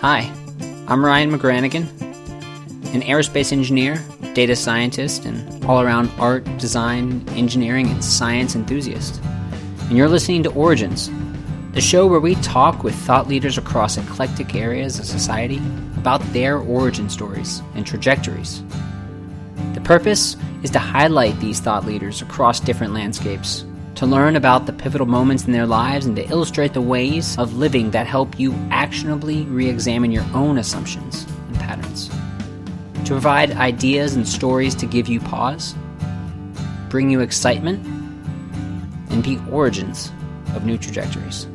Hi, I'm Ryan McGranaghan, an aerospace engineer, data scientist, and all around art, design, engineering, and science enthusiast. And you're listening to Origins, the show where we talk with thought leaders across eclectic areas of society about their origin stories and trajectories. The purpose is to highlight these thought leaders across different landscapes, to learn about the pivotal moments in their lives, and to illustrate the ways of living that help you actionably re examine your own assumptions and patterns. To provide ideas and stories to give you pause, bring you excitement, and be origins of new trajectories.